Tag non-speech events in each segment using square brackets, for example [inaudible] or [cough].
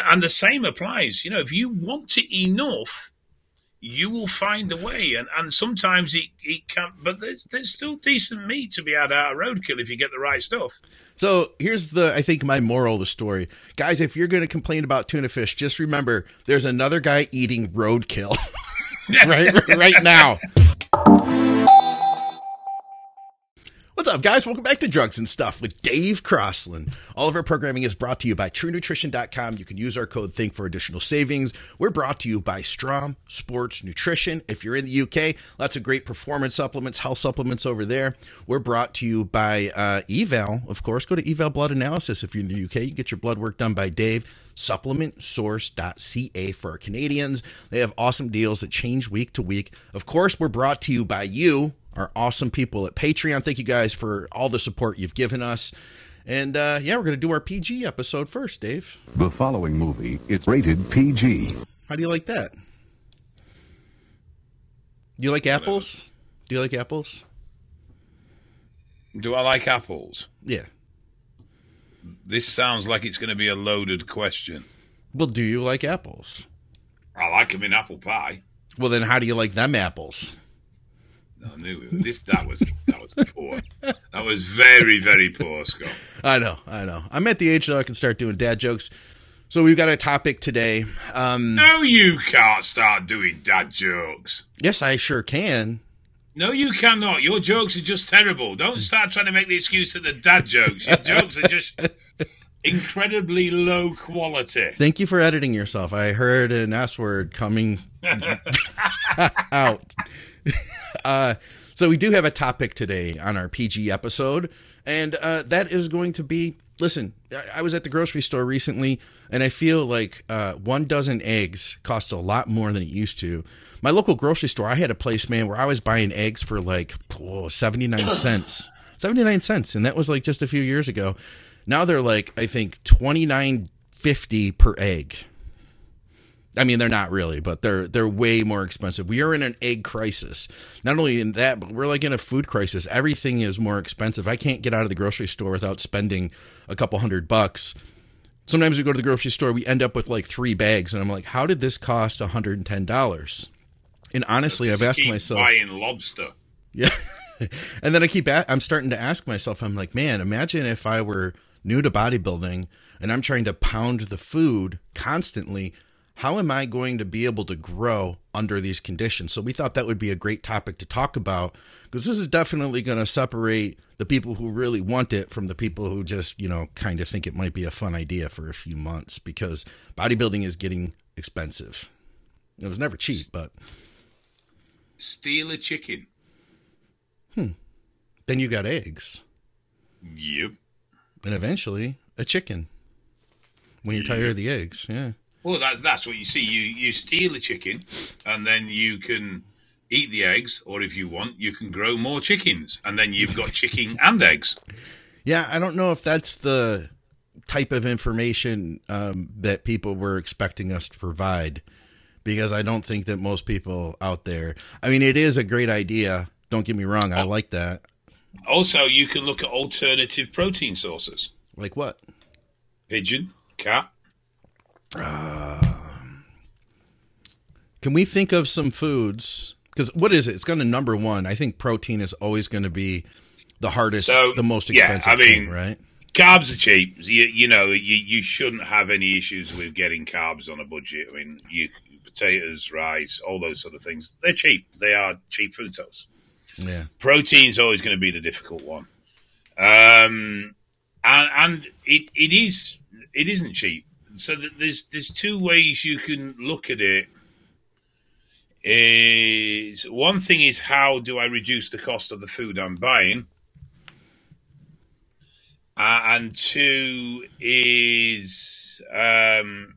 And, the same applies. You know, if you want it enough, you will find a way. And, and sometimes it, it can, but there's, there's still decent meat to be had out of roadkill if you get the right stuff. So here's the, I think, my moral of the story. Guys, if you're going to complain about tuna fish, just remember there's another guy eating roadkill [laughs] right, [laughs] right now. Up, guys? Welcome back to Drugs and Stuff with Dave Crosland. All of our programming is brought to you by TrueNutrition.com. You can use our code THINK for additional savings. We're brought to you by Strom Sports Nutrition. If you're in the UK, lots of great performance supplements, health supplements over there. We're brought to you by uh, Eval, of course. Go to Eval Blood Analysis if you're in the UK. You can get your blood work done by Dave supplementsource.ca for our Canadians. They have awesome deals that change week to week. Of course, we're brought to you by you, our awesome people at Patreon. Thank you guys for all the support you've given us. And uh, yeah, we're going to do our PG episode first, Dave. The following movie is rated PG. How do you like that? Do you like apples? Do you like apples? Do I like apples? Yeah. This sounds like it's going to be a loaded question. Well, do you like apples? I like them in apple pie. Well, then how do you like them apples? I knew it. this. That was that was poor. That was very very poor, Scott. I know, I know. I'm at the age that I can start doing dad jokes. So we've got a topic today. Um, No, you can't start doing dad jokes. yes, I sure can. No, you cannot. Your jokes are just terrible. Don't start trying to make the excuse that the dad jokes. Your jokes are just [laughs] incredibly low quality. Thank you for editing yourself. I heard an S word coming [laughs] [laughs] out. [laughs] uh, so we do have a topic today on our PG episode, and uh, that is going to be. Listen, I- was at the grocery store recently, and I feel like uh, one dozen eggs costs a lot more than it used to. My local grocery store, I had a place, man, where I was buying eggs for like oh, 79 [laughs] cents. 79 cents, and that was like just a few years ago. Now they're like, I think, 29.50 per egg. I mean, they're not really, but they're they're way more expensive. We are in an egg crisis. Not only in that, but we're like in a food crisis. Everything is more expensive. I can't get out of the grocery store without spending a couple hundred bucks. Sometimes we go to the grocery store, we end up with like three bags, and I'm like, how did this cost $110? And honestly, I've asked myself, buying lobster. yeah. [laughs] and then I keep, a- I'm starting to ask myself, I'm like, man, imagine if I were new to bodybuilding and I'm trying to pound the food constantly. How am I going to be able to grow under these conditions? So we thought that would be a great topic to talk about because this is definitely going to separate the people who really want it from the people who just, you know, kind of think it might be a fun idea for a few months because bodybuilding is getting expensive. It was never cheap, but Steal a chicken. Hmm. Then you got eggs. Yep. and eventually a chicken when you're tired of the eggs. Yeah. Well, that's that's what you see. You you steal a chicken, and then you can eat the eggs, or if you want, you can grow more chickens, and then you've got chicken and eggs. Yeah. I don't know if that's the type of information um, that people were expecting us to provide because I don't think that most people out there, I mean, it is a great idea. Don't get me wrong. I like that. Also, you can look at alternative protein sources: Like what? pigeon, cat. Can we think of some foods? Because what is it? It's going to number one. I think protein is always going to be the hardest, So, the most yeah, expensive I mean, thing, right? Carbs are cheap. You, you know, you, you shouldn't have any issues with getting carbs on a budget. I mean, you potatoes, rice, all those sort of things. They're cheap. They are cheap food sources. Yeah. protein's always going to be the difficult one um and and it it is it isn't cheap so th- there's there's two ways you can look at it. Is one thing is how do i reduce the cost of the food i'm buying? Uh, and two is um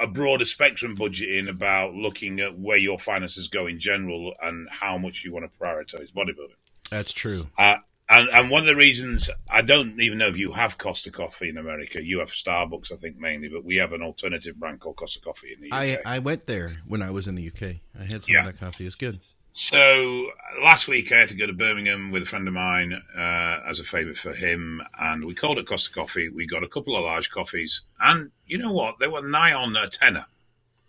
a broader spectrum budgeting about looking at where your finances go in general and how much you want to prioritize bodybuilding. That's true. uh, and, and one of the reasons I don't even know if you have Costa Coffee in America. You have Starbucks, I think, mainly, but we have an alternative brand called Costa Coffee in the UK. I, I went there when I was in the UK. I had some Yeah. of that coffee. It's good. So last week I had to go to Birmingham with a friend of mine uh, as a favour for him, and we called at Costa Coffee. We got a couple of large coffees, and you know what? They were nigh on a tenner.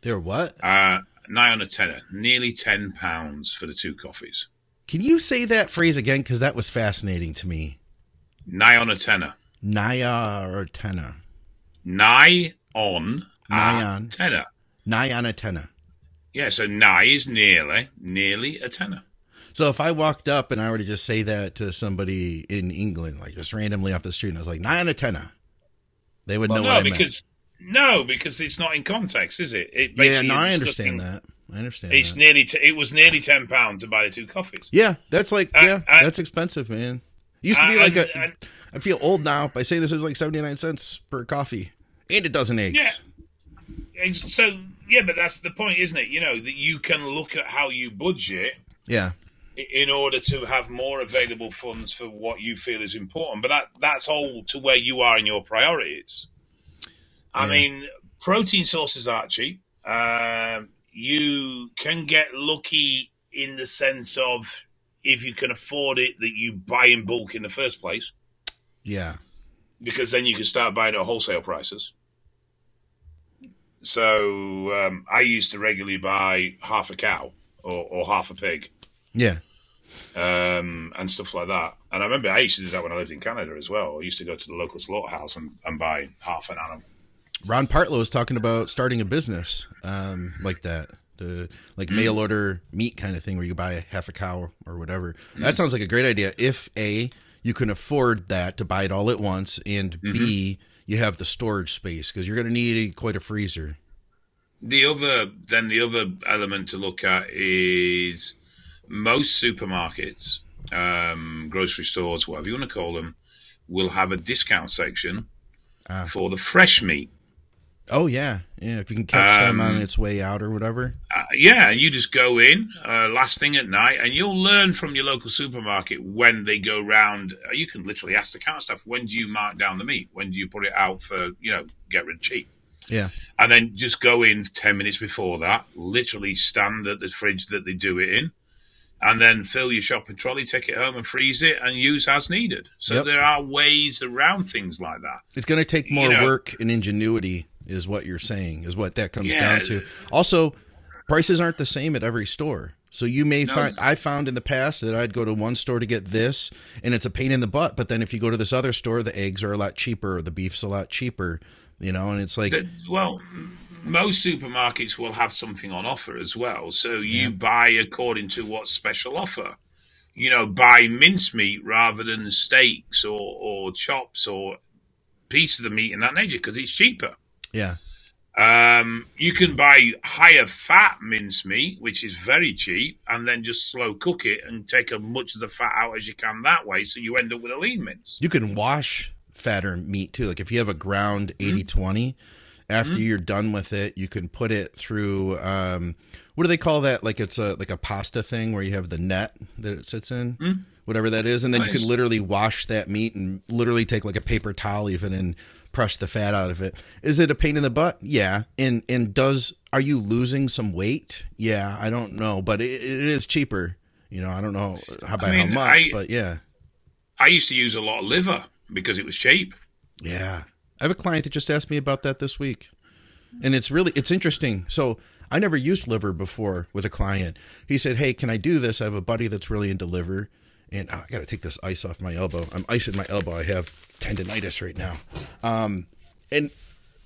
They're what? Uh, nigh on a tenner, nearly ten pounds for the two coffees. Can you say that phrase again? Because that was fascinating to me. Nigh on a tenner. Naya or tenna? Nigh on Nigh a on. tenner. Nigh on a tenna. Yeah, so nigh is nearly, nearly a tenner. So if I walked up and I were to just say that to somebody in England, like just randomly off the street, and I was like, on a tenner, they would Well, know no, what I because no, because it's not in context, is it? it. Yeah, no, I understand that. I understand It's that. nearly. T- it was nearly ten pound to buy the two coffees. Yeah, that's like yeah, that's expensive, man. It used to be like a. I feel old now by saying this is like seventy nine cents per coffee and a dozen eggs. Yeah. So yeah, but that's the point, isn't it? You know that you can look at how you budget Yeah. in order to have more available funds for what you feel is important. But that that's all to where you are in your priorities. I Yeah. mean, protein sources aren't cheap. Um, you can get lucky in the sense of if you can afford it, that you buy in bulk in the first place, Yeah. because then you can start buying at wholesale prices. So um, I used to regularly buy half a cow or, or half a pig Yeah. um, and stuff like that. And I remember I used to do that when I lived in Canada as well. I used to go to the local slaughterhouse and, and buy half an animal. Ron Partlow was talking about starting a business um, like that, the like mail order meat kind of thing, where you buy half a cow or whatever. That sounds like a great idea. If a you can afford that to buy it all at once, and b you have the storage space because you're going to need quite a freezer. The other, then the other element to look at is most supermarkets, um, grocery stores, whatever you want to call them, will have a discount section Ah. for the fresh meat. Oh yeah, yeah. If you can catch them on Um, its way out or whatever. Uh, yeah, and you just go in uh, last thing at night, and you'll learn from your local supermarket when they go round. uh, You can literally ask the counter staff, "When do you mark down the meat? When do you put it out for you know get rid cheap?" Yeah. And then just go in ten minutes before that. Literally stand at the fridge that they do it in, and then fill your shopping trolley, take it home, and freeze it, and use as needed. So Yep. there are ways around things like that. It's going to take more know- work and ingenuity, is what you're saying, is what that comes Yeah. down to. Also, prices aren't the same at every store. So you may No. find I found in the past that I'd go to one store to get this, and it's a pain in the butt. But then if you go to this other store, the eggs are a lot cheaper, or the beef's a lot cheaper, you know, and it's like The- well, most supermarkets will have something on offer as well. So you buy according to what's special offer. You know, buy mincemeat rather than steaks or, or chops or piece of the meat in that nature because it's cheaper. Yeah, Um, you can buy higher fat mincemeat, which is very cheap, and then just slow cook it and take as much of the fat out as you can that way. So you end up with a lean mince. you can wash fatter meat too. Like if you have a ground 80-20, after you're done with it, you can put it through um what do they call that? Like it's a like a pasta thing where you have the net that it sits in. Whatever that is, and then you can literally wash that meat and literally take like a paper towel even and press the fat out of it. Is it a pain in the butt? Yeah. And and does are you losing some weight? Yeah, I don't know, but it, it is cheaper. You know, I don't know how by mean, how much, I- but yeah. I used to use a lot of liver because it was cheap. Yeah. I have a client that just asked me about that this week. And it's really it's interesting. So I never used liver before with a client. He said, Hey, can I do this? I have a buddy that's really into liver. And oh, I gotta take this ice off my elbow. I'm icing my elbow. I have tendonitis right now. Um, and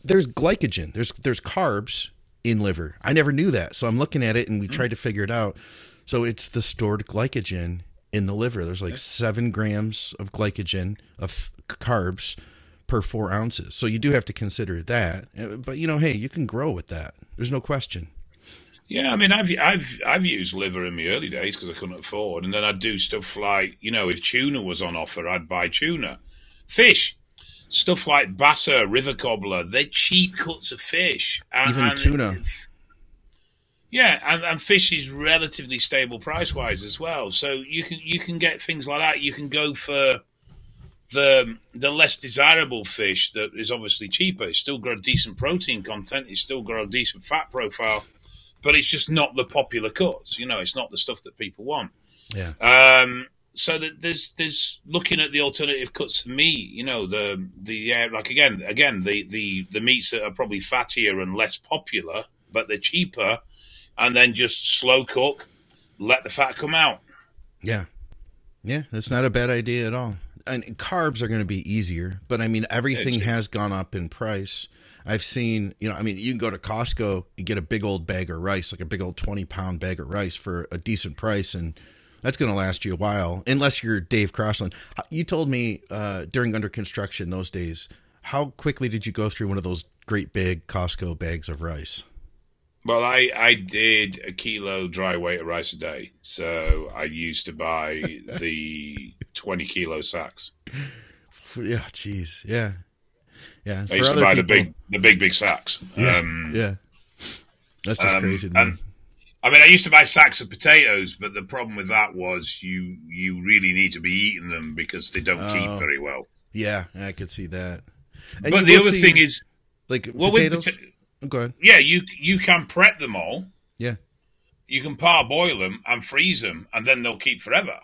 there's glycogen. There's there's carbs in liver. I never knew that. So I'm looking at it and we tried to figure it out. So it's the stored glycogen in the liver. There's like seven grams of glycogen of carbs per four ounces. So you do have to consider that. Uh, But you know, hey, you can grow with that. There's no question. Yeah, I mean, I've I've I've used liver in my early days because I couldn't afford, and then I'd do stuff like you know, if tuna was on offer, I'd buy tuna, fish, stuff like basa, river cobbler. They're cheap cuts of fish, and, Even and- tuna. Yeah, and, and fish is relatively stable price wise as well. So you can you can get things like that. You can go for the the less desirable fish that is obviously cheaper. It's still got a decent protein content. It's still got a decent fat profile. But it's just not the popular cuts. You know, it's not the stuff that people want. Yeah. Um, so that there's there's looking at the alternative cuts of meat. You know, the the uh, like again again the the the meats that are probably fattier and less popular, but they're cheaper, and then just slow cook, let the fat come out. Yeah. Yeah, that's not a bad idea at all. And carbs are going to be easier, but I mean, everything has gone up in price. I've seen, you know, I mean, you can go to Costco, and get a big old bag of rice, like a big old 20 pound bag of rice for a decent price. And that's going to last you a while, unless you're Dave Crosland. You told me uh, during under construction those days, how quickly did you go through one of those great big Costco bags of rice? Well, I, I did a kilo dry weight of rice a day, so I used to buy [laughs] the twenty kilo sacks. Yeah, jeez. Yeah. Yeah. I used to buy the big the big big sacks. Yeah. Um, yeah. That's just um, crazy and I mean, I used to buy sacks of potatoes, but the problem with that was you you really need to be eating them because they don't Oh. keep very well. Yeah, I could see that. And but the other see, thing is, like well, with potatoes. pota- Oh, Go ahead. yeah, you you can prep them all. Yeah, You can parboil them and freeze them, and then they'll keep forever.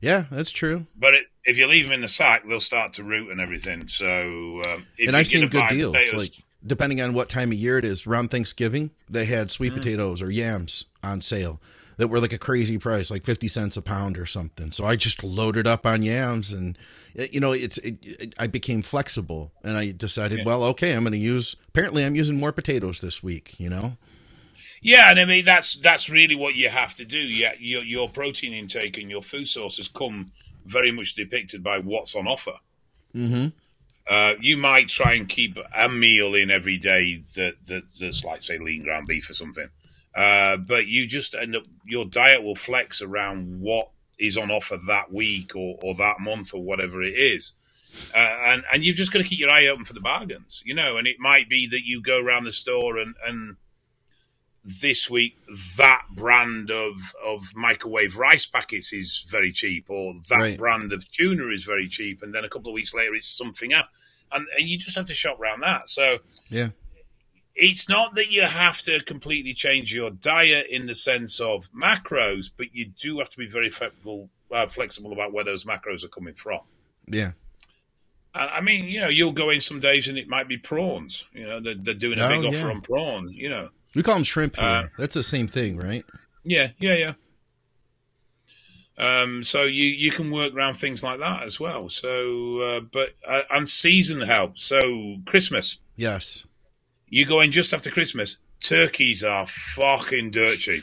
yeah, that's true. But it, if you leave them in the sack, they'll start to root and everything. So, um, if and I've seen a good buy deals. potatoes- Like depending on what time of year it is, around Thanksgiving, they had Mm. sweet potatoes or yams on sale that were like a crazy price, like fifty cents a pound or something. So I just loaded up on yams, and you know, it's it, it, I became flexible, and I decided, Yeah. well, okay, I'm going to use. Apparently, I'm using more potatoes this week. You know. Yeah, and I mean that's that's really what you have to do. Yeah, your your protein intake and your food sources come very much depicted by what's on offer. Mm-hmm. Uh, you might try and keep a meal in every day that, that that's like say lean ground beef or something, uh, but you just end up your diet will flex around what is on offer that week or, or that month or whatever it is. Uh, and and you've just got to keep your eye open for the bargains, you know. And it might be that you go around the store and, and this week that brand of of microwave rice packets is very cheap, or that Right. brand of tuna is very cheap, and then a couple of weeks later it's something else, and, and you just have to shop around that. So Yeah. it's not that you have to completely change your diet in the sense of macros, but you do have to be very flexible, uh, flexible about where those macros are coming from. Yeah. I mean, you know, you'll go in some days and it might be prawns. You know, they're, they're doing a big Oh, offer yeah. on prawn. You know, We call them shrimp here. Uh, That's the same thing, right? yeah, yeah, yeah. Um, so you you can work around things like that as well. So, uh, but uh, and season helps. So Christmas, Yes. you go in just after Christmas. Turkeys are fucking dirt cheap.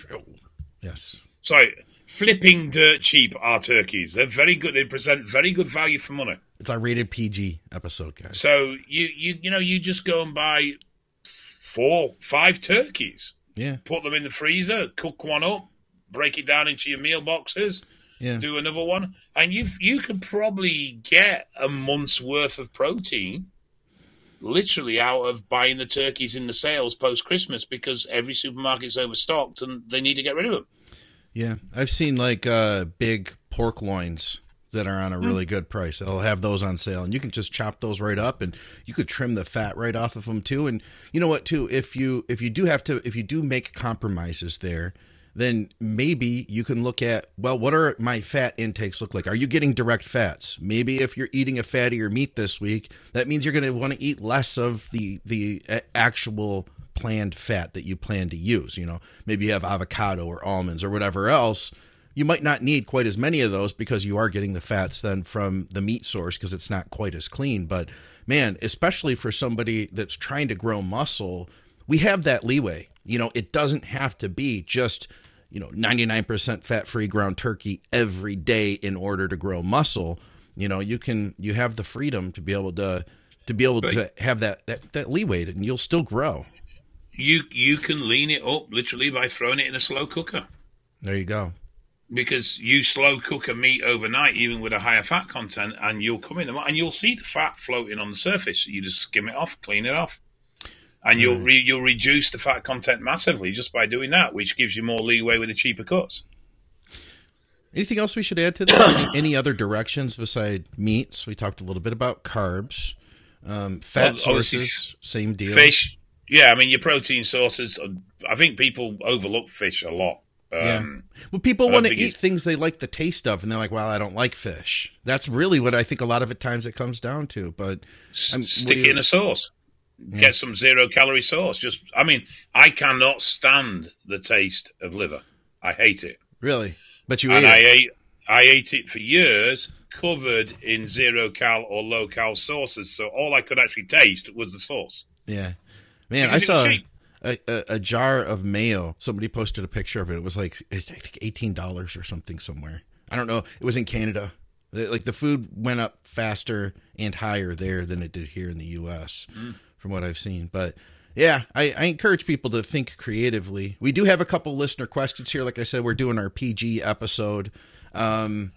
Yes. Sorry, flipping dirt cheap are turkeys. They're very good. They present very good value for money. It's our rated PG episode, guys. So you you you know you just go and buy four five turkeys, Yeah. put them in the freezer, cook one up, break it down into your meal boxes, Yeah. do another one, and you you could probably get a month's worth of protein. Literally out of buying the turkeys in the sales post Christmas because every supermarket's overstocked and they need to get rid of them. Yeah, I've seen like uh, big pork loins that are on a really good price. They'll have those on sale, and you can just chop those right up, and you could trim the fat right off of them too. And you know what, too, if you if you do have to if you do make compromises there, then maybe you can look at well, what are my fat intakes look like? Are you getting direct fats? Maybe if you're eating a fattier meat this week, that means you're going to want to eat less of the the uh, actual planned fat that you plan to use. You know, maybe you have avocado or almonds or whatever else. You might not need quite as many of those because you are getting the fats then from the meat source because it's not quite as clean. But man, especially for somebody that's trying to grow muscle, we have that leeway. You know, it doesn't have to be just, you know, 99% fat free ground turkey every day in order to grow muscle. You know, you can, you have the freedom to be able to, to be able to have that, that, that leeway and you'll still grow. You you can lean it up literally by throwing it in a slow cooker. There you go. Because you slow cook a meat overnight, even with a higher fat content, and you'll come in and you'll see the fat floating on the surface. You just skim it off, clean it off, and you'll re- you'll reduce the fat content massively just by doing that, which gives you more leeway with the cheaper cuts. Anything else we should add to this? any, [coughs] any other directions beside meats? We talked a little bit about carbs, um, fat Well, sources, same deal. Fish, yeah, I mean your protein sources I think people overlook fish a lot. Yeah. Um, Well, people want to eat things they like the taste of, and they're like, "Well, I don't like fish." That's really what I think a lot of it times it comes down to. But I'm- stick it in a sauce. Get some zero calorie sauce. Just, I mean, I cannot stand the taste of liver. I hate it, really, but you and ate I it. ate, I ate it for years, covered in zero cal or low cal sauces. So all I could actually taste was the sauce. Yeah, man, I Because was saw. A, a, a jar of mayo. Somebody posted a picture of it. It was like I think eighteen dollars or something somewhere. I don't know. It was in Canada. Like the food went up faster and higher there than it did here in the U.S. Mm. From what I've seen, but yeah, I, I encourage people to think creatively. We do have a couple listener questions here. Like I said, we're doing our PG episode. Um,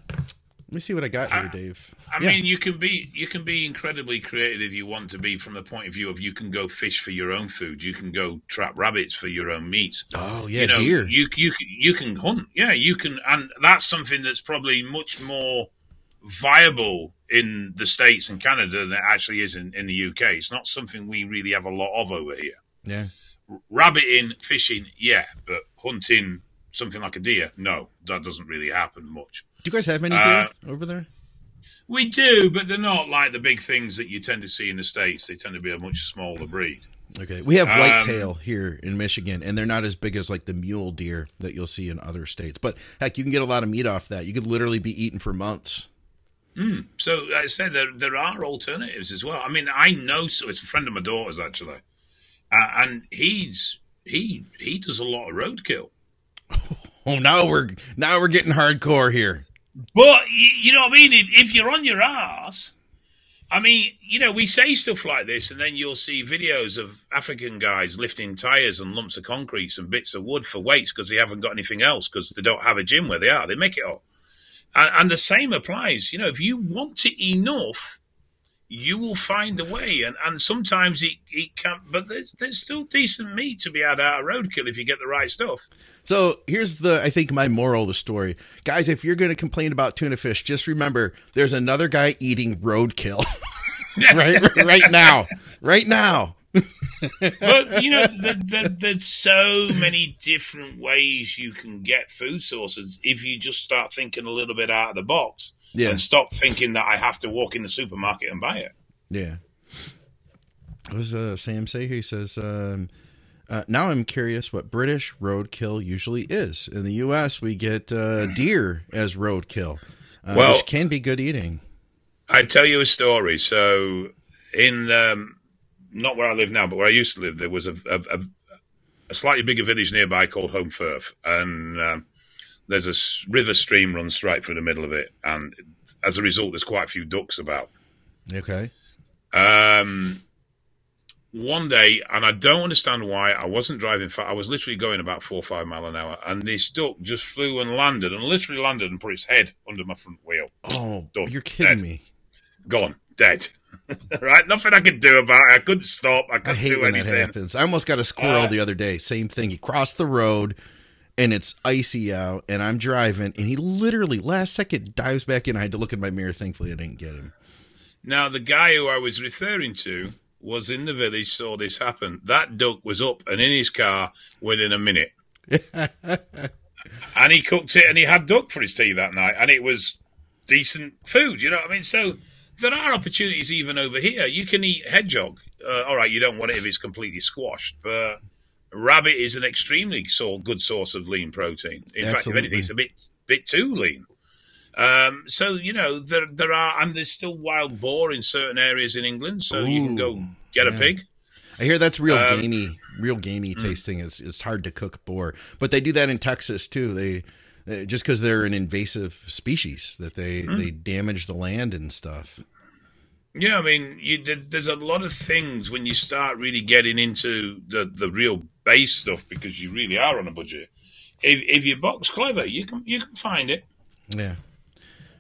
let me see what I got here, Dave. I Yeah. mean, you can be you can be incredibly creative if you want to be from the point of view of you can go fish for your own food, you can go trap rabbits for your own meat. oh yeah, you know, deer. You you you can hunt, yeah, you can, and that's something that's probably much more viable in the states and Canada than it actually is in, in the UK. It's not something we really have a lot of over here. yeah. Rabbiting, fishing, yeah, but hunting something like a deer, no, that doesn't really happen much. Do you guys have any Uh, deer over there? We do, but they're not like the big things that you tend to see in the states. They tend to be a much smaller breed. Okay, we have Um, whitetail here in Michigan, and they're not as big as like the mule deer that you'll see in other states. But heck, you can get a lot of meat off that. You could literally be eating for months. So I said there there are alternatives as well. I mean, I know so it's a friend of my daughter's actually, uh, and he's he he does a lot of roadkill. [laughs] Oh, now we're now we're getting hardcore here. But you, know what I mean? If, if you're on your ass, I mean, you know, we say stuff like this, and then you'll see videos of African guys lifting tires and lumps of concrete and bits of wood for weights because they haven't got anything else because they don't have a gym where they are. They make it all. And, and the same applies. You know, if you want it enough, you will find a way. And, and sometimes it, it can, but there's, there's still decent meat to be had out of roadkill if you get the right stuff. So here's the I think my moral of the story, guys. If you're going to complain about tuna fish, just remember there's another guy eating roadkill [laughs] right right now, right now. But you know, the, the, there's so many different ways you can get food sources if you just start thinking a little bit out of the box Yeah. and stop thinking that I have to walk in the supermarket and buy it. Yeah. What does uh, Sam say? He says, um, uh, now I'm curious what British roadkill usually is. In the U.S., we get uh, deer as roadkill, uh, Well- which can be good eating. I tell you a story. So, in um, not where I live now, but where I used to live, there was a, a, a, a slightly bigger village nearby called Holmfirth, and um, there's a river stream runs straight through the middle of it, and as a result, there's quite a few ducks about. Okay. Um, one day, and I don't understand why, I wasn't driving fast. I was literally going about four or five mile an hour, and this duck just flew and landed, and literally landed and put its head under my front wheel. Oh, Done. you're kidding Dead. me. Gone, dead. [laughs] right? Nothing I could do about it. I couldn't stop. I I couldn't hate do when that anything. happens. I almost got a squirrel Uh, the other day. Same thing. He crossed the road and it's icy out and I'm driving and he literally last second dives back in. I had to look in my mirror. Thankfully, I didn't get him. Now, the guy who I was referring to was in the village, saw this happen. That duck was up and in his car within a minute. [laughs] and he cooked it and he had duck for his tea that night. And it was decent food, you know what I mean? So there are opportunities even over here. You can eat hedgehog. Uh, all right, you don't want it if it's completely squashed, but rabbit is an extremely so good source of lean protein. In fact, if anything, it's a bit bit too lean. Um, so you know there there are and there's still wild boar in certain areas in England, so you can go Ooh, get a pig. I hear that's real Um, gamey, real gamey tasting. Is it's hard to cook boar, but they do that in Texas too. They just because they're an invasive species that they Hmm. they damage the land and stuff. Yeah, I mean, you, there's, there's a lot of things when you start really getting into the, the real base stuff because you really are on a budget. If if your box clever, you can you can find it. Yeah.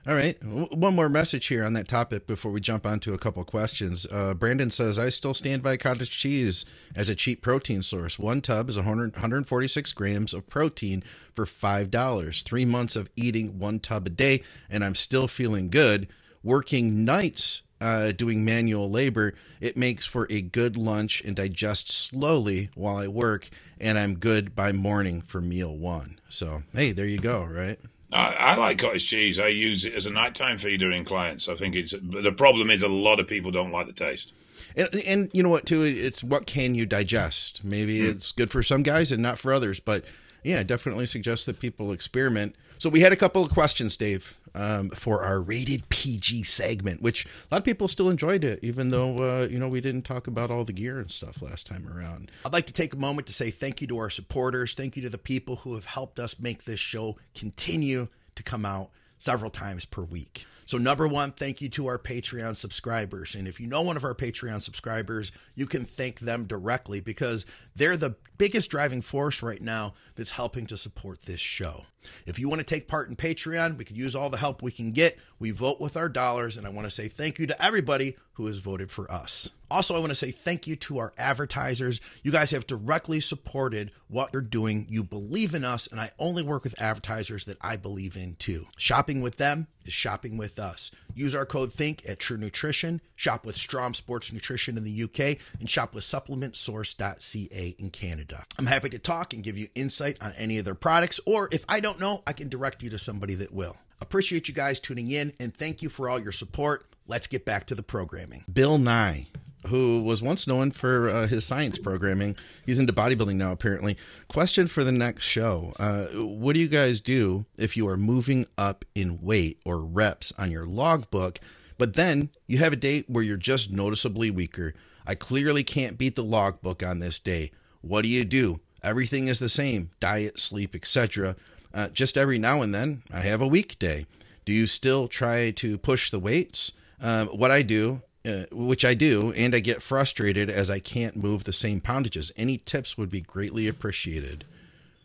All right. One more message here on that topic before we jump on to a couple questions. Uh, Brandon says, I still stand by cottage cheese as a cheap protein source. One tub is 100, 146 grams of protein for $5. Three months of eating one tub a day, and I'm still feeling good. Working nights uh, doing manual labor, it makes for a good lunch and digest slowly while I work, and I'm good by morning for meal one. So, hey, there you go, right? I, I like cottage cheese. I use it as a nighttime feeder in clients. I think it's the problem is a lot of people don't like the taste. And, and you know what, too? It's what can you digest? Maybe hmm. it's good for some guys and not for others, but yeah, I definitely suggest that people experiment. So we had a couple of questions, Dave, um, for our rated PG segment, which a lot of people still enjoyed it, even though uh, you know we didn't talk about all the gear and stuff last time around. I'd like to take a moment to say thank you to our supporters, thank you to the people who have helped us make this show continue to come out several times per week. So, number one, thank you to our Patreon subscribers. And if you know one of our Patreon subscribers, you can thank them directly because they're the biggest driving force right now that's helping to support this show. If you want to take part in Patreon, we could use all the help we can get. We vote with our dollars, and I want to say thank you to everybody who has voted for us. Also, I want to say thank you to our advertisers. You guys have directly supported what you're doing. You believe in us, and I only work with advertisers that I believe in too. Shopping with them is shopping with us. Use our code THINK at True Nutrition, shop with Strom Sports Nutrition in the UK, and shop with supplementsource.ca in Canada. I'm happy to talk and give you insight on any of their products, or if I don't know, I can direct you to somebody that will. Appreciate you guys tuning in, and thank you for all your support. Let's get back to the programming. Bill Nye who was once known for uh, his science programming. He's into bodybuilding now, apparently. Question for the next show uh, What do you guys do if you are moving up in weight or reps on your logbook, but then you have a day where you're just noticeably weaker? I clearly can't beat the logbook on this day. What do you do? Everything is the same diet, sleep, etc. Uh, just every now and then, I have a weekday. Do you still try to push the weights? Um, what I do uh, which I do, and I get frustrated as I can't move the same poundages. Any tips would be greatly appreciated.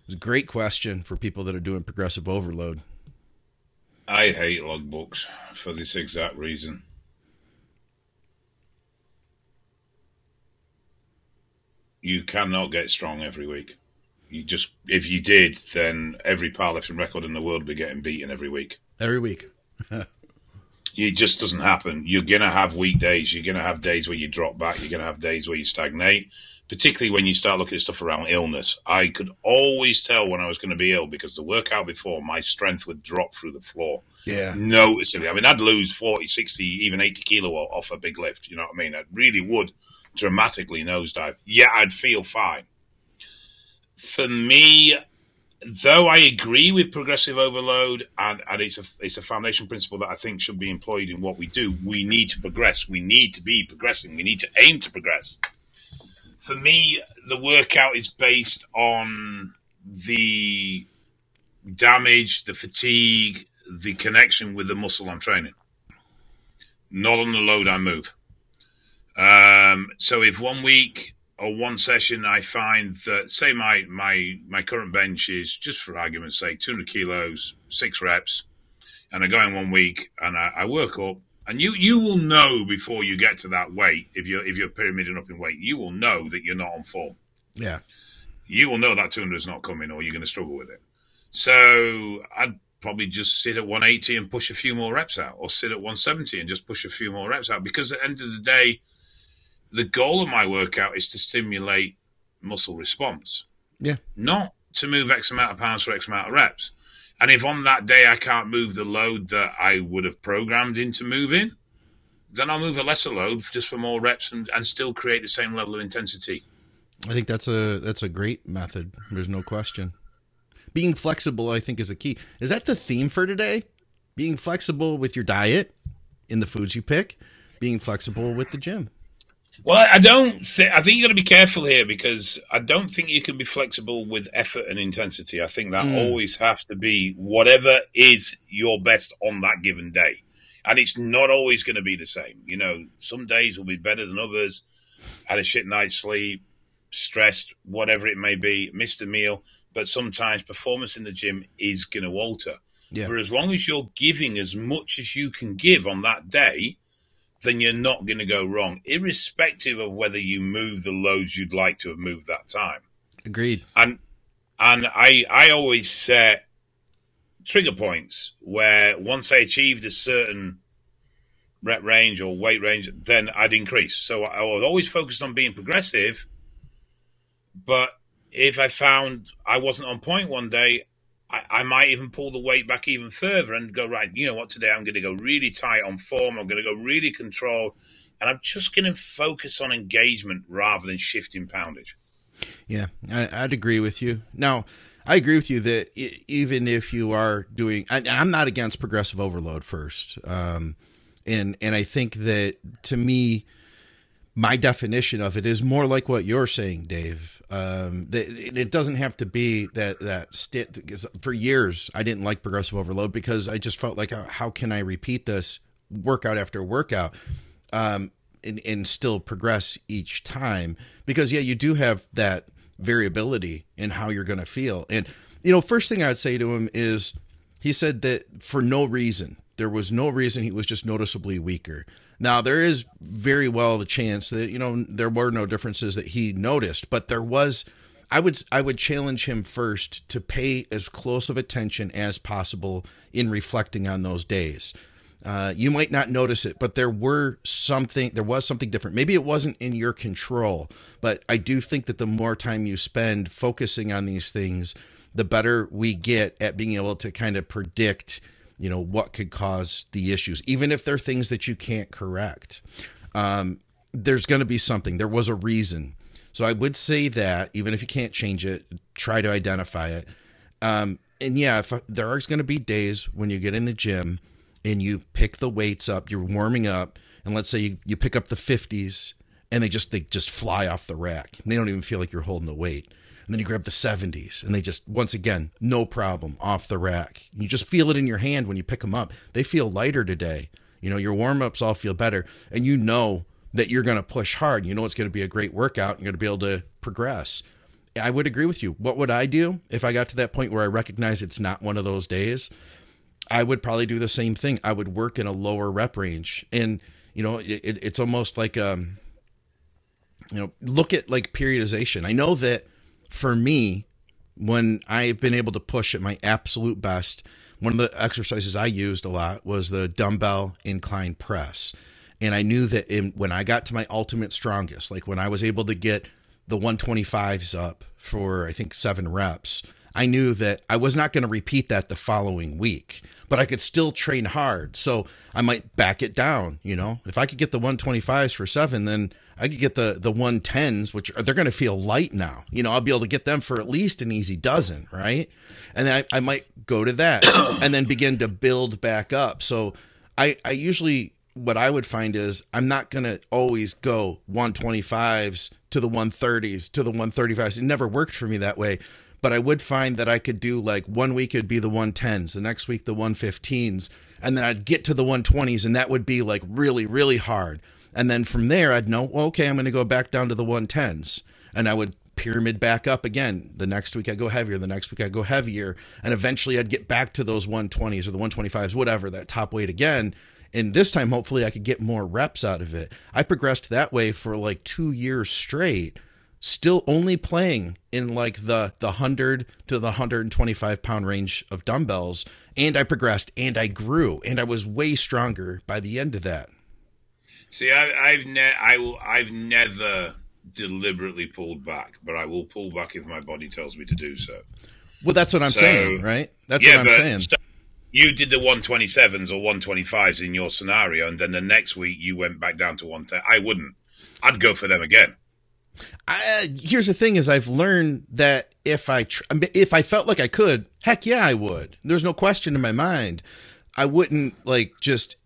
It's a great question for people that are doing progressive overload. I hate logbooks for this exact reason. You cannot get strong every week. You just, if you did, then every powerlifting record in the world would be getting beaten every week. Every week. [laughs] it just doesn't happen. You're to have weekdays. You're to have days where you drop back. You're to have days where you stagnate, particularly when you start looking at stuff around illness. I could always tell when I was going to be ill because the workout before, my strength would drop through the floor. Yeah. Noticeably. I mean, I'd lose 40, 60, even 80 kilo off a big lift. You know what I mean? I really would dramatically nosedive. Yeah, I'd feel fine. For me, though I agree with progressive overload, and, and it's a it's a foundation principle that I think should be employed in what we do. We need to progress. We need to be progressing. We need to aim to progress. For me, the workout is based on the damage, the fatigue, the connection with the muscle I'm training, not on the load I move. Um, so if one week or one session, I find that say my my my current bench is just for argument's sake, 200 kilos, six reps, and I go in one week and I, I, work up, and you you will know before you get to that weight if you're if you're pyramiding up in weight, you will know that you're not on form. Yeah, you will know that 200 is not coming, or you're going to struggle with it. So I'd probably just sit at 180 and push a few more reps out, or sit at 170 and just push a few more reps out, because at the end of the day the goal of my workout is to stimulate muscle response. Yeah. Not to move X amount of pounds for X amount of reps. And if on that day I can't move the load that I would have programmed into moving, then I'll move a lesser load just for more reps and, and still create the same level of intensity. I think that's a that's a great method. There's no question. Being flexible, I think, is a key. Is that the theme for today? Being flexible with your diet in the foods you pick, being flexible with the gym. Well, I don't think. I think you've got to be careful here because I don't think you can be flexible with effort and intensity. I think that mm. always has to be whatever is your best on that given day, and it's not always going to be the same. You know, some days will be better than others. Had a shit night's sleep, stressed, whatever it may be, missed a meal, but sometimes performance in the gym is going to alter. Yeah. But as long as you're giving as much as you can give on that day then you're not going to go wrong, irrespective of whether you move the loads you'd like to have moved that time. Agreed. And and I I always set trigger points where once I achieved a certain rep range or weight range, then I'd increase. So I was always focused on being progressive. But if I found I wasn't on point one day, I, I might even pull the weight back even further and go, right, you know what, today I'm going to go really tight on form. I'm going to go really controlled. And I'm just going to focus on engagement rather than shifting poundage. Yeah, I, would agree with you. Now, I agree with you that even if you are doing, I, am not against progressive overload first, um, and and I think that to me, my definition of it is more like what you're saying, Dave. Um, that it doesn't have to be that that for years I didn't like progressive overload because I just felt like uh, how can I repeat this workout after workout. Um, and, and still progress each time because yeah you do have that variability in how you're going to feel and you know first thing i'd say to him is he said that for no reason there was no reason he was just noticeably weaker now there is very well the chance that you know there were no differences that he noticed but there was I would I would challenge him first to pay as close of attention as possible in reflecting on those days. Uh, you might not notice it, but there were something, there was something different. Maybe it wasn't in your control, but I do think that the more time you spend focusing on these things, the better we get at being able to kind of predict, you know, what could cause the issues, even if they're things that you can't correct. Um, there's going to be something. There was a reason. So I would say that even if you can't change it, try to identify it. Um, and yeah, if there are going to be days when you get in the gym and you pick the weights up, you're warming up, and let's say you, you pick up the 50s and they just they just fly off the rack. They don't even feel like you're holding the weight. And then you grab the 70s and they just once again, no problem, off the rack. You just feel it in your hand when you pick them up. They feel lighter today. You know, your warm-ups all feel better and you know that you're going to push hard. You know it's going to be a great workout. You're going to be able to progress. I would agree with you. What would I do if I got to that point where I recognize it's not one of those days? I would probably do the same thing. I would work in a lower rep range, and you know, it, it's almost like um, you know, look at like periodization. I know that for me, when I've been able to push at my absolute best, one of the exercises I used a lot was the dumbbell incline press. And I knew that in, when I got to my ultimate strongest, like when I was able to get the 125s up for I think seven reps, I knew that I was not going to repeat that the following week but I could still train hard. So I might back it down. You know, if I could get the 125s for seven, then I could get the the 110s, which are, they're going to feel light now. You know, I'll be able to get them for at least an easy dozen, right? And then I, I might go to that [coughs] and then begin to build back up. So I I usually what I would find is I'm not going to always go 125s to the 130s to the 135s. It never worked for me that way but I would find that I could do like one week it'd be the 110s, the next week the 115s, and then I'd get to the 120s and that would be like really, really hard. And then from there, I'd know, well, okay, I'm going to go back down to the 110s. And I would pyramid back up again. The next week I go heavier, the next week I go heavier. And eventually I'd get back to those 120s or the 125s, whatever, that top weight again. And this time, hopefully, I could get more reps out of it. I progressed that way for like two years straight still only playing in like the the 100 to the 125 pound range of dumbbells. And i progressed and i grew and i was way stronger by the end of that. See I, have ne- I will i've never deliberately pulled back but i will pull back if my body tells me to do so. Well that's what i'm so, saying right? That's yeah, what i'm saying. so you did the 127s or 125s in your scenario and then the next week you went back down to 110 i wouldn't. I'd go for them again I, here's the thing: is I've learned that if I tr- if I felt like I could, heck yeah, I would. There's no question in my mind. I wouldn't like just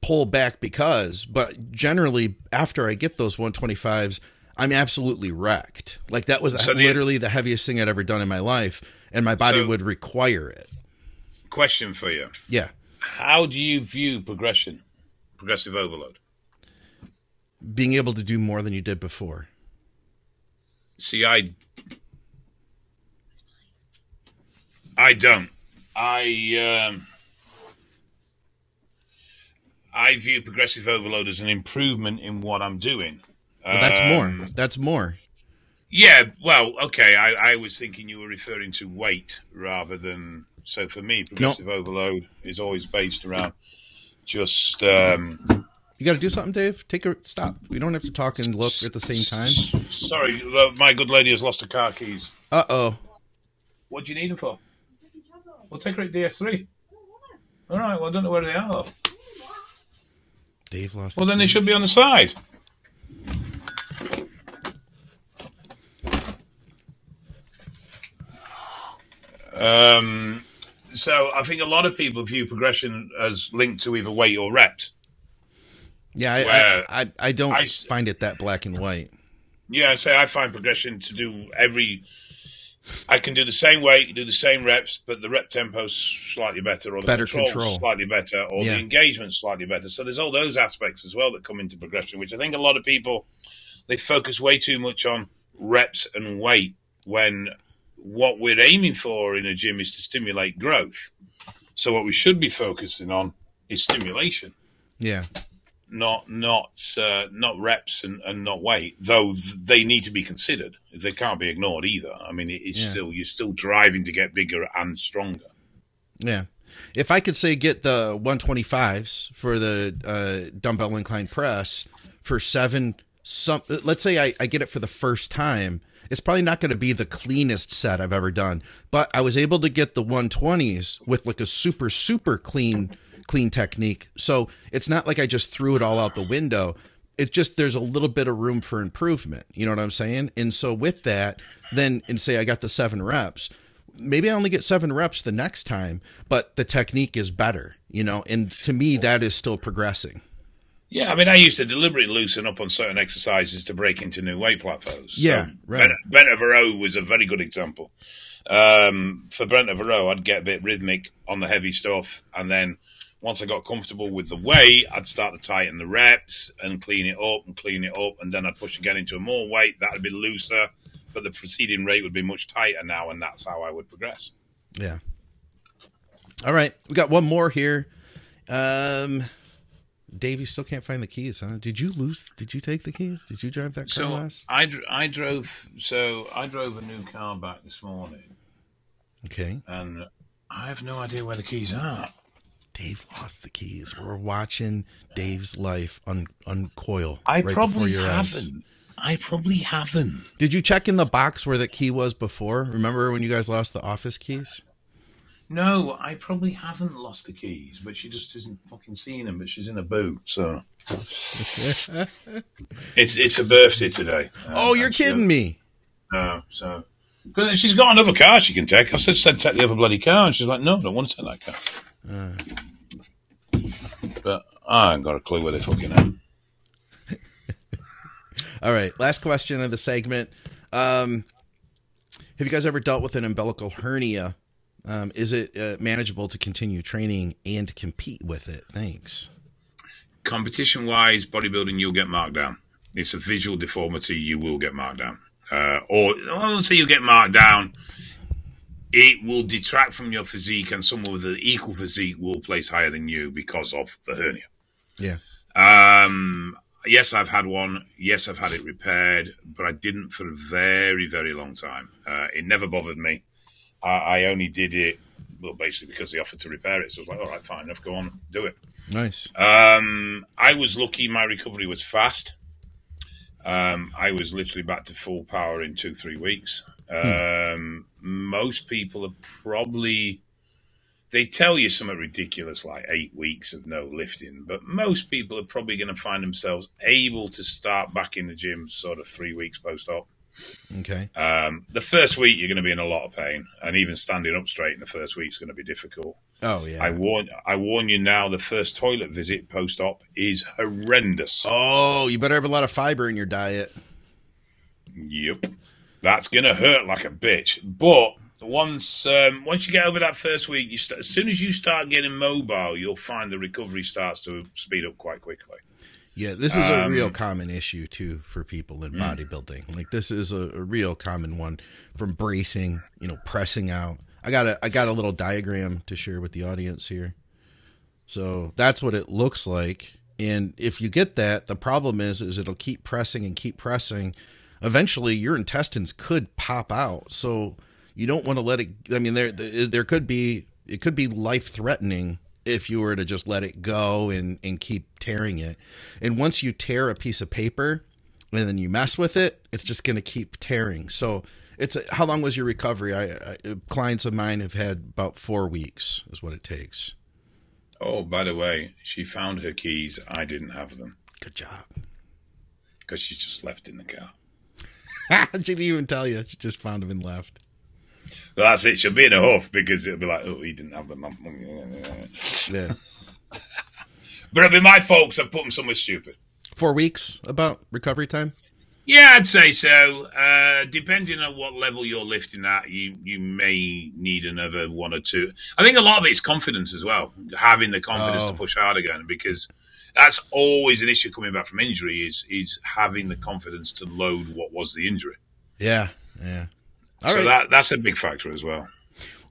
pull back because, but generally after I get those 125s, I'm absolutely wrecked. Like that was so literally the, the heaviest thing I'd ever done in my life, and my body so, would require it. Question for you: Yeah, how do you view progression, progressive overload? Being able to do more than you did before. See, I I don't. I um, I view progressive overload as an improvement in what I'm doing. Well, that's um, more. That's more. Yeah. Well, okay. I, I was thinking you were referring to weight rather than. So for me, progressive nope. overload is always based around just um, You got to do something, Dave. Take a stop. We don't have to talk and look at the same time. Sorry, uh, my good lady has lost her car keys. Uh oh. What do you need them for? We'll take her at DS3. All right. Well, I don't know where they are. Though. Dave lost. Well, the then they keys. should be on the side. Um, so I think a lot of people view progression as linked to either weight or reps. Yeah, I, Where- I, I, I don't I find it that black and white. Yeah, I say I find progression to do every. I can do the same weight, do the same reps, but the rep tempo's slightly better, or the Better control's control. slightly better, or Yeah. the engagement's slightly better. So there's all those aspects as well that come into progression, which I think a lot of people they focus way too much on reps and weight when what we're aiming for in a gym is to stimulate growth. So what we should be focusing on is stimulation Yeah, not not uh, not reps and, and not weight, though they need to be considered. They can't be ignored either. I mean, it's Yeah. still you're still driving to get bigger and stronger. yeah. If I could say get the 125s for the uh, dumbbell incline press for seven, some let's say I, I get it for the first time. It's probably not going to be the cleanest set I've ever done, but I was able to get the 120s with like a super super clean clean technique. So it's not like I just threw it all out the window. It's just there's a little bit of room for improvement. You know what I'm saying? And so with that, then and say I got the seven reps, maybe I only get seven reps the next time, but the technique is better. You know, and to me that is still progressing. Yeah, I mean, I used to deliberately loosen up on certain exercises to break into new weight plateaus. Yeah, so right. Brent, bent over row was a very good example. Um, for bent over row, I'd get a bit rhythmic on the heavy stuff, and then once I got comfortable with the weight, I'd start to tighten the reps and clean it up and clean it up, and then I'd push again into a more weight that'd be looser, but the preceding rate would be much tighter now, and that's how I would progress. Yeah. All right, we got one more here. Um, Dave, you still can't find the keys, huh? Did you lose? Did you take the keys? Did you drive that car So last? I, I drove so I drove a new car back this morning, Okay, and I have no idea where the keys are. Dave lost the keys. We're watching Dave's life un- uncoil. I right probably your haven't. I probably haven't. Did you check in the box where the key was before? Remember when you guys lost the office keys? No, I probably haven't lost the keys, but she just isn't fucking seeing them. But she's in a boot, so [laughs] it's it's a birthday today. Um, oh, you're kidding me. No, so because she's got another car she can take. I said, said take the other bloody car, and she's like, no, I don't want to take that car. But I ain't got a clue where they fucking are. [laughs] All right, last question of the segment. Um, have you guys ever dealt with an umbilical hernia? Um, is it uh, manageable to continue training and compete with it? Thanks. competition wise, bodybuilding, you'll get marked down. It's a visual deformity, you will get marked down. Uh, or I won't say you'll get marked down. It will detract from your physique, and someone with an equal physique will place higher than you because of the hernia. Yeah. Um, yes, I've had one. Yes, I've had it repaired, but I didn't for a very, very long time. Uh, it never bothered me. I, I only did it, well, basically because they offered to repair it. So I was like, all right, fine enough, go on, do it. Nice. Um, I was lucky. My recovery was fast. Um, I was literally back to full power in two, three weeks. Um, most people are probably they tell you something ridiculous like eight weeks of no lifting, but most people are probably going to find themselves able to start back in the gym sort of three weeks post op. Okay. Um, the first week you're going to be in a lot of pain, and even standing up straight in the first week is going to be difficult. Oh yeah. I warn I warn you now. The first toilet visit post op is horrendous. oh, you better have a lot of fiber in your diet. Yep, that's gonna hurt like a bitch. But once um, once you get over that first week, you st- as soon as you start getting mobile, you'll find the recovery starts to speed up quite quickly. Yeah, this is a Um, real common issue too for people in bodybuilding. Like this is a, a real common one from bracing, you know, pressing out. I got a I got a little diagram to share with the audience here. So that's what it looks like. And if you get that, the problem is is it'll keep pressing and keep pressing. Eventually your intestines could pop out. So you don't want to let it I mean there there could be it could be life threatening if you were to just let it go and, and keep tearing it. And once you tear a piece of paper and then you mess with it, it's just going to keep tearing. So it's a, how long was your recovery? I, I clients of mine have had about four weeks is what it takes. Oh, by the way, she found her keys. I didn't have them Good job. because she just left in the car. [laughs] she didn't even tell you. She just found them and left. Well, that's it. She'll be in a huff because it'll be like, oh, he didn't have them. Yeah. [laughs] But it'll be my folks. I've put them somewhere stupid. Four weeks about recovery time? Yeah, I'd say so. Uh, depending on what level you're lifting at, you you may need another one or two. I think a lot of it is confidence as well, having the confidence Oh. to push hard again, because that's always an issue coming back from injury is is having the confidence to load what was the injury. Yeah. Yeah. All so right. that that's a big factor as well.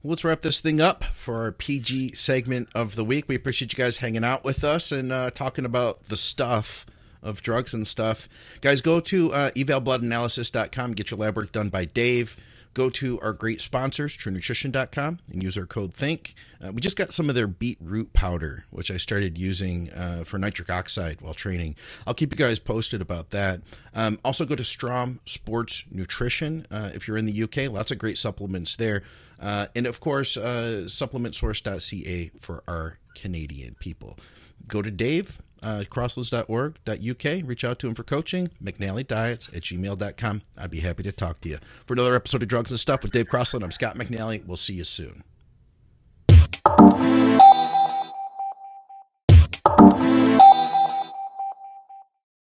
let's wrap this thing up for our PG segment of the week. We appreciate you guys hanging out with us and uh, talking about the stuff of drugs and stuff. Guys, go to uh, evalbloodanalysis.com, get your lab work done by Dave. Go to our great sponsors, truenutrition.com, and use our code THINK. Uh, we just got some of their beetroot powder, which I started using uh, for nitric oxide while training. I'll keep you guys posted about that. Um, also, go to Strom Sports Nutrition uh, if you're in the UK. Lots of great supplements there. Uh, and of course, uh, supplementsource.ca for our Canadian people. Go to Dave, uh, crossless.org.uk. Reach out to him for coaching. McNally Diets at gmail.com. I'd be happy to talk to you. For another episode of Drugs and Stuff with Dave Crosland, I'm Scott McNally. We'll see you soon.